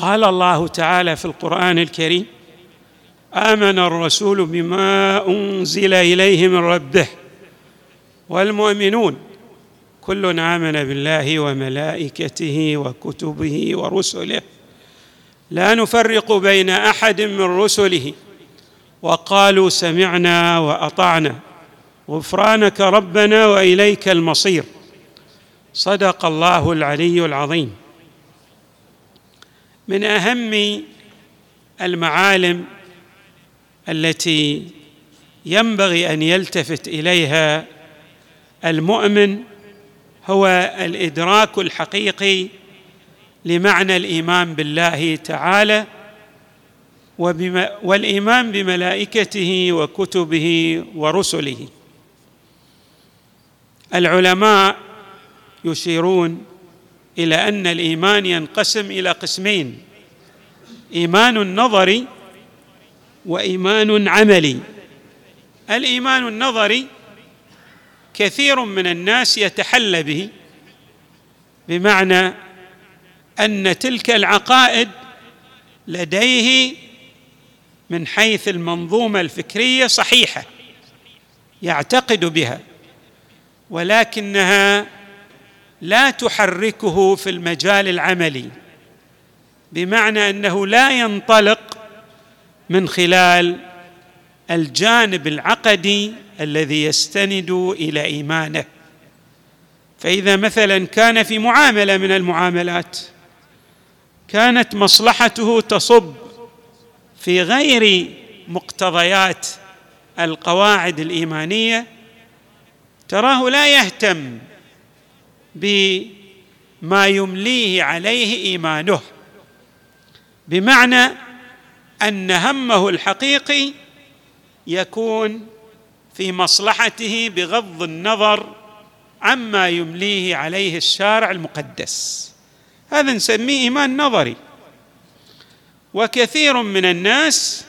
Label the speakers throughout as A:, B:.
A: قال الله تعالى في القرآن الكريم آمن الرسول بما أنزل إليه من ربه والمؤمنون. كل آمن بالله وملائكته وكتبه ورسله. لا نفرق بين أحد من رسله. وقالوا سمعنا وأطعنا. غفرانك ربنا وإليك المصير. صدق الله العلي العظيم. من أهم المعالم التي ينبغي أن يلتفت إليها المؤمن هو الإدراك الحقيقي لمعنى الإيمان بالله تعالى والإيمان بملائكته وكتبه ورسله. العلماء يشيرون إلى أن الإيمان ينقسم إلى قسمين إيمان نظري وإيمان عملي. الإيمان النظري كثير من الناس يتحلى به بمعنى أن تلك العقائد لديه من حيث المنظومة الفكرية صحيحة يعتقد بها ولكنها لا تحركه في المجال العملي بمعنى أنه لا ينطلق من خلال الجانب العقدي الذي يستند إلى إيمانه. فإذا مثلا كان في معاملة من المعاملات كانت مصلحته تصب في غير مقتضيات القواعد الإيمانية تراه لا يهتم بما يمليه عليه إيمانه بمعنى أن همه الحقيقي يكون في مصلحته بغض النظر عما يمليه عليه الشارع المقدس. هذا نسميه إيمان نظري. وكثير من الناس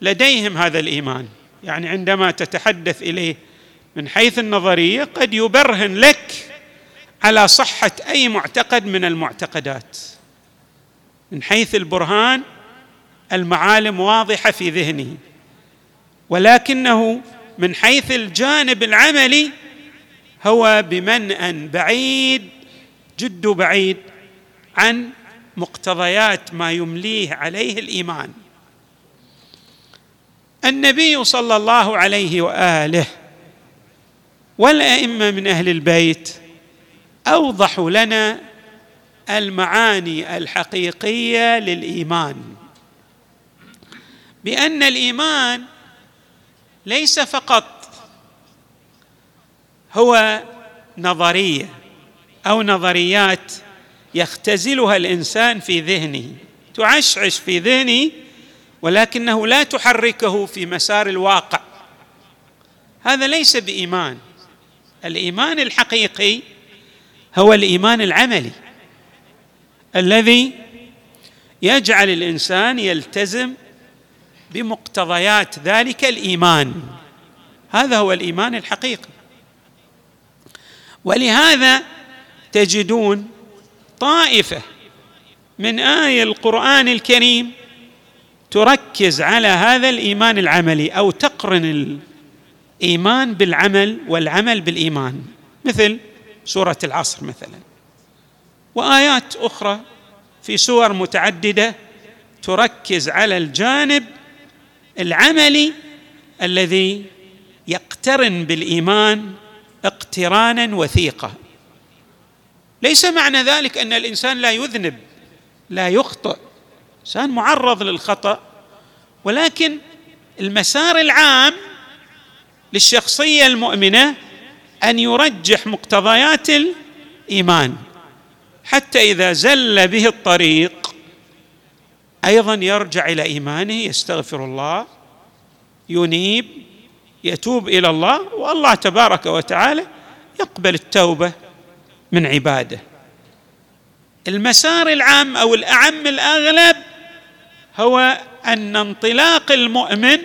A: لديهم هذا الإيمان. يعني عندما تتحدث إليه من حيث النظرية قد يبرهن لك على صحة أي معتقد من المعتقدات. من حيث البرهان المعالم واضحة في ذهنه. ولكنه من حيث الجانب العملي هو بمنأ بعيد جد بعيد عن مقتضيات ما يمليه عليه الإيمان. النبي صلى الله عليه وآله والأئمة من أهل البيت اوضحوا لنا المعاني الحقيقية للإيمان. بأن الإيمان ليس فقط هو نظرية أو نظريات يختزلها الإنسان في ذهنه تعشعش في ذهنه ولكنه لا تحركه في مسار الواقع. هذا ليس بإيمان. الإيمان الحقيقي هو الإيمان العملي الذي يجعل الإنسان يلتزم بمقتضيات ذلك الإيمان. هذا هو الإيمان الحقيقي. ولهذا تجدون طائفة من آية القرآن الكريم تركز على هذا الإيمان العملي أو تقرن الإيمان بالعمل والعمل بالإيمان. مثل سورة العصر مثلا. وآيات أخرى في سور متعددة تركز على الجانب العملي الذي يقترن بالإيمان اقترانا وثيقا ليس معنى ذلك أن الإنسان لا يذنب لا يخطئ. إنسان معرض للخطأ ولكن المسار العام للشخصية المؤمنة أن يرجح مقتضيات ايمان حتى إذا زل به الطريق أيضا يرجع إلى إيمانه يستغفر الله ينيب يتوب إلى الله والله تبارك وتعالى يقبل التوبة من عباده. المسار العام أو الأعم الأغلب هو أن انطلاق المؤمن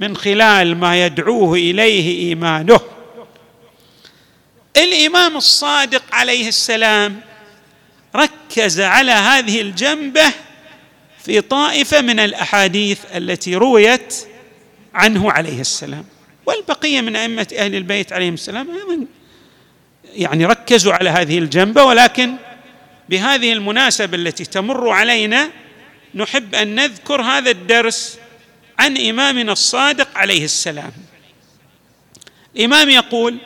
A: من خلال ما يدعوه إليه إيمانه. الإمام الصادق عليه السلام ركز على هذه الجنبة في طائفة من الأحاديث التي رويت عنه عليه السلام. والبقية من أئمة أهل البيت عليهم السلام أيضا يعني ركزوا على هذه الجنبة ولكن بهذه المناسبة التي تمر علينا نحب أن نذكر هذا الدرس عن إمامنا الصادق عليه السلام. الإمام يقول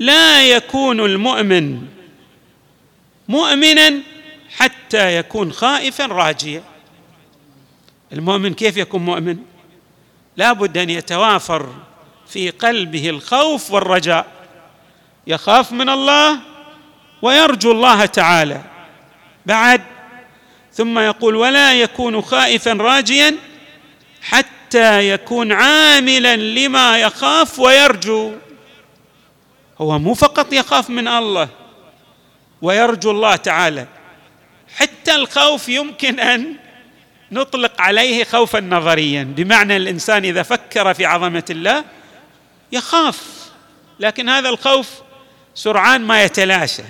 A: لا يكون المؤمن مؤمنا حتى يكون خائفا راجيا. المؤمن كيف يكون مؤمن؟ لابد أن يتوافر في قلبه الخوف والرجاء. يخاف من الله ويرجو الله تعالى. بعد ثم يقول ولا يكون خائفا راجيا حتى يكون عاملا لما يخاف ويرجو. هو مو فقط يخاف من الله ويرجو الله تعالى حتى الخوف يمكن أن نطلق عليه خوفا نظريا. بمعنى الإنسان إذا فكر في عظمة الله يخاف لكن هذا الخوف سرعان ما يتلاشى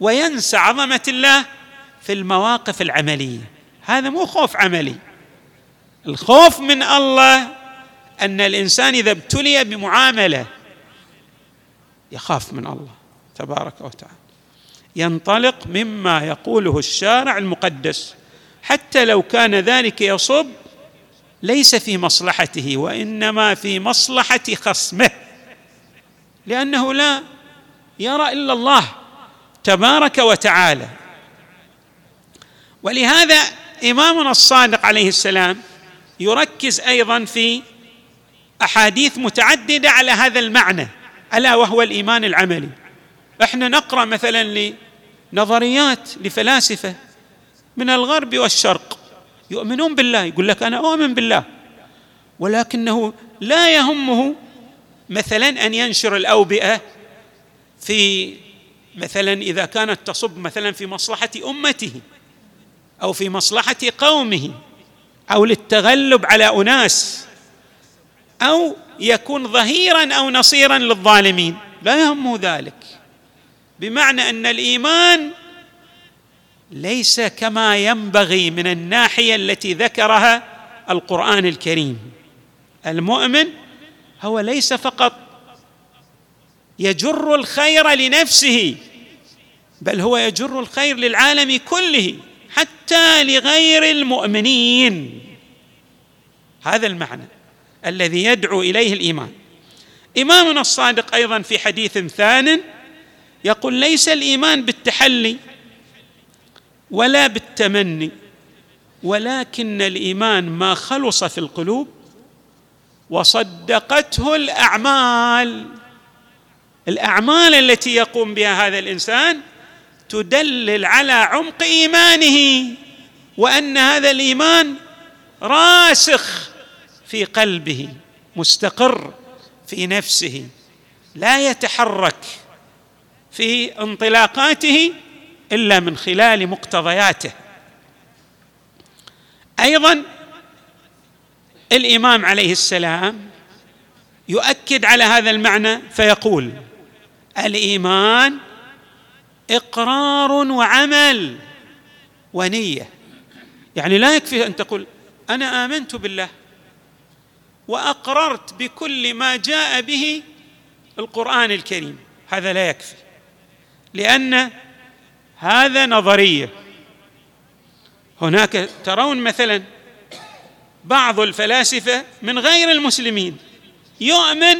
A: وينسى عظمة الله في المواقف العملية. هذا مو خوف عملي. الخوف من الله أن الإنسان إذا ابتلي بمعاملة يخاف من الله تبارك وتعالى. ينطلق مما يقوله الشارع المقدس. حتى لو كان ذلك يصب ليس في مصلحته وإنما في مصلحة خصمه. لأنه لا يرى إلا الله تبارك وتعالى. ولهذا إمامنا الصادق عليه السلام يركز أيضا في أحاديث متعددة على هذا المعنى. ألا وهو الإيمان العملي. إحنا نقرأ مثلا لنظريات لفلاسفة من الغرب والشرق. يؤمنون بالله يقول لك أنا أؤمن بالله. ولكنه لا يهمه مثلا أن ينشر الأوبئة في مثلا إذا كانت تصب مثلا في مصلحة أمته أو في مصلحة قومه أو للتغلب على أناس أو يكون ظهيرا أو نصيرا للظالمين. لا يهمه ذلك. بمعنى أن الإيمان ليس كما ينبغي من الناحية التي ذكرها القرآن الكريم. المؤمن هو ليس فقط يجر الخير لنفسه بل هو يجر الخير للعالم كله حتى لغير المؤمنين. هذا المعنى. الذي يدعو إليه الإيمان. إمامنا الصادق أيضا في حديث ثان يقول ليس الإيمان بالتحلي ولا بالتمني ولكن الإيمان ما خلص في القلوب وصدقته الأعمال. الأعمال التي يقوم بها هذا الإنسان تدلل على عمق إيمانه وأن هذا الإيمان راسخ في قلبه مستقر في نفسه لا يتحرك في انطلاقاته إلا من خلال مقتضياته. أيضا الإمام عليه السلام يؤكد على هذا المعنى فيقول الإيمان إقرار وعمل ونية. يعني لا يكفي أن تقول أنا آمنت بالله. وأقررت بكل ما جاء به القرآن الكريم. هذا لا يكفي لأن هذا نظرية. هناك ترون مثلا بعض الفلاسفة من غير المسلمين يؤمن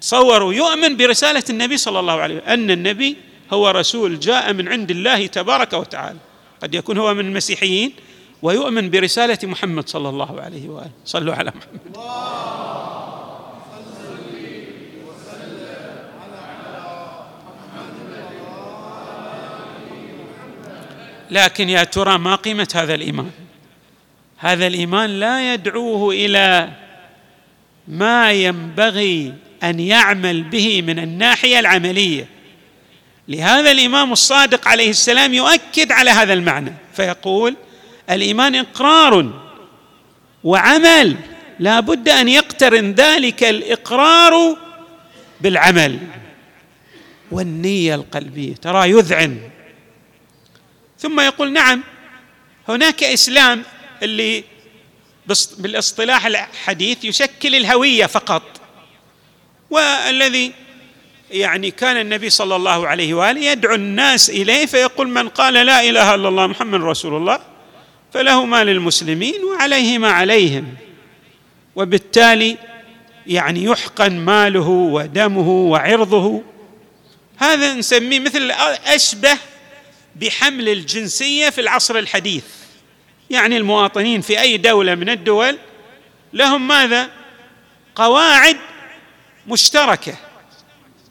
A: تصوروا يؤمن برسالة النبي صلى الله عليه وسلم أن النبي هو رسول جاء من عند الله تبارك وتعالى. قد يكون هو من المسيحيين ويؤمن برسالة محمد صلى الله عليه وآله. صلوا على محمد. لكن يا ترى ما قيمة هذا الإيمان؟ هذا الإيمان لا يدعوه إلى ما ينبغي أن يعمل به من الناحية العملية. لهذا الإمام الصادق عليه السلام يؤكد على هذا المعنى فيقول الإيمان إقرار وعمل لا بد أن يقترن ذلك الإقرار بالعمل. والنية القلبية ترى يذعن. ثم يقول نعم هناك إسلام اللي بالاصطلاح الحديث يشكل الهوية فقط. والذي يعني كان النبي صلى الله عليه وآله يدعو الناس إليه فيقول من قال لا إله إلا الله محمد رسول الله فله ما للمسلمين وعليه ما عليهم. وبالتالي يعني يحقن ماله ودمه وعرضه. هذا نسميه مثل أشبه بحمل الجنسية في العصر الحديث. يعني المواطنين في أي دولة من الدول لهم ماذا؟ قواعد مشتركة.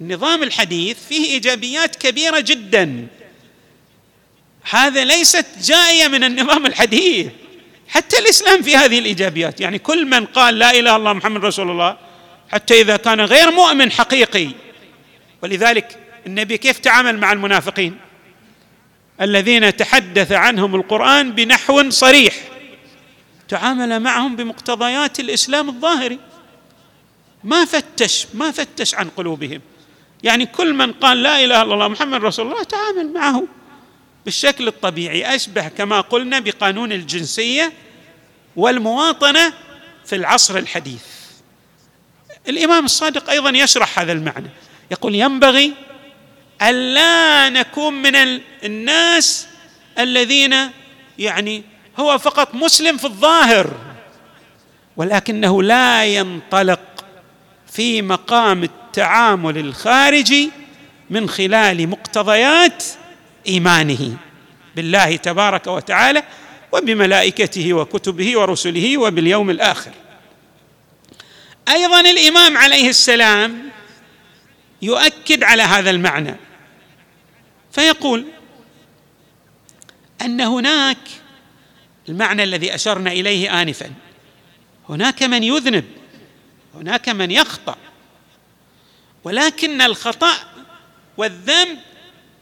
A: النظام الحديث فيه إيجابيات كبيرة جدا. هذا ليست جاية من النظام الحديث. حتى الإسلام في هذه الإيجابيات. يعني كل من قال لا إله إلا الله محمد رسول الله حتى إذا كان غير مؤمن حقيقي. ولذلك النبي كيف تعامل مع المنافقين؟ الذين تحدث عنهم القرآن بنحو صريح. تعامل معهم بمقتضيات الإسلام الظاهري. ما فتش ما فتش عن قلوبهم. يعني كل من قال لا إله إلا الله محمد رسول الله تعامل معه. بالشكل الطبيعي أشبه كما قلنا بقانون الجنسية والمواطنة في العصر الحديث. الإمام الصادق أيضا يشرح هذا المعنى. يقول ينبغي الا نكون من الناس الذين يعني هو فقط مسلم في الظاهر ولكنه لا ينطلق في مقام التعامل الخارجي من خلال مقتضيات إيمانه بالله تبارك وتعالى وبملائكته وكتبه ورسله وباليوم الآخر. أيضا الإمام عليه السلام يؤكد على هذا المعنى فيقول أن هناك المعنى الذي أشرنا إليه انفا هناك من يذنب هناك من يخطأ ولكن الخطأ والذنب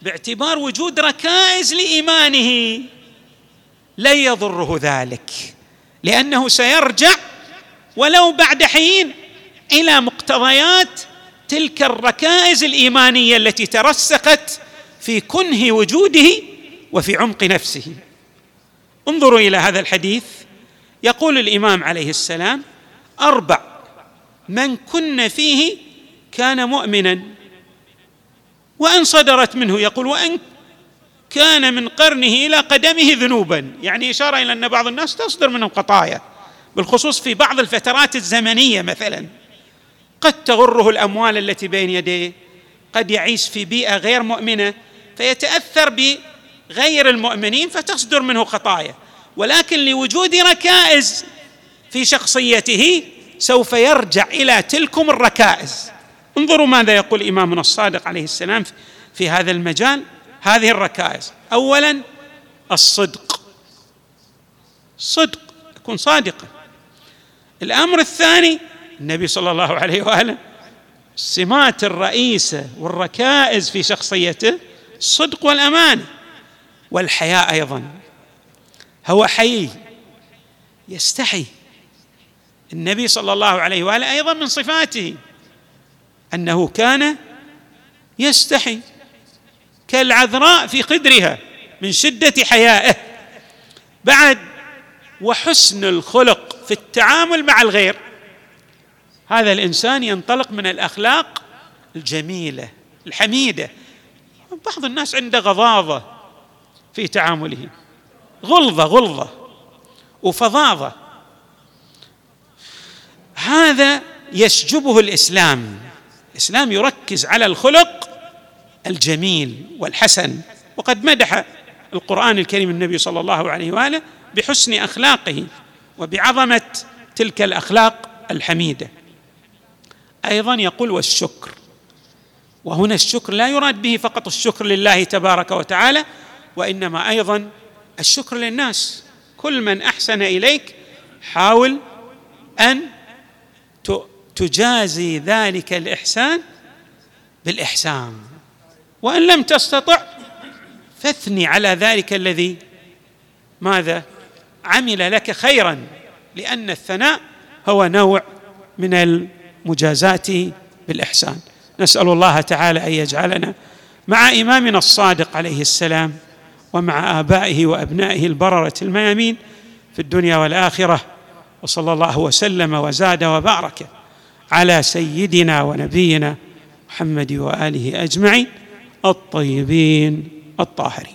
A: باعتبار وجود ركائز لإيمانه لن يضره ذلك لأنه سيرجع ولو بعد حين إلى مقتضيات تلك الركائز الإيمانية التي ترسخت في كنه وجوده وفي عمق نفسه. انظروا إلى هذا الحديث. يقول الإمام عليه السلام أربع من كن فيه كان مؤمنا وأن صدرت منه يقول وأن كان من قرنه إلى قدمه ذنوبا. يعني إشارة إلى أن بعض الناس تصدر منهم خطايا بالخصوص في بعض الفترات الزمنية مثلا. قد تغره الأموال التي بين يديه قد يعيش في بيئة غير مؤمنة فيتأثر بغير المؤمنين فتصدر منه خطايا ولكن لوجود ركائز في شخصيته سوف يرجع إلى تلكم الركائز. انظروا ماذا يقول إمامنا الصادق عليه السلام في هذا المجال. هذه الركائز. اولا الصدق. صدق يكون صادقا. الأمر الثاني النبي صلى الله عليه وآله السمات الرئيسه والركائز في شخصيته الصدق والامانه والحياء أيضا. هو حي يستحي. النبي صلى الله عليه وآله أيضا من صفاته. أنه كان يستحي كالعذراء في قدرها من شدة حيائه. بعد وحسن الخلق في التعامل مع الغير هذا الإنسان ينطلق من الأخلاق الجميلة الحميدة. بعض الناس عنده غضاضة في تعامله غلظة غلظة وفظاظة. هذا يشجبه الإسلام. الإسلام يركز على الخلق الجميل والحسن. وقد مدح القرآن الكريم النبي صلى الله عليه وآله بحسن أخلاقه وبعظمة تلك الأخلاق الحميدة. أيضا يقول والشكر. وهنا الشكر لا يراد به فقط الشكر لله تبارك وتعالى وإنما أيضا الشكر للناس. كل من أحسن إليك حاول أن تجازي ذلك الإحسان بالإحسان. وإن لم تستطع فاثني على ذلك الذي ماذا؟ عمل لك خيرا لأن الثناء هو نوع من المجازاه بالإحسان. نسأل الله تعالى أن يجعلنا مع إمامنا الصادق عليه السلام ومع آبائه وأبنائه البررة الميامين في الدنيا والآخرة. وصلى الله وسلم وزاد وبارك. على سيدنا ونبينا محمد وآله أجمعين الطيبين الطاهرين.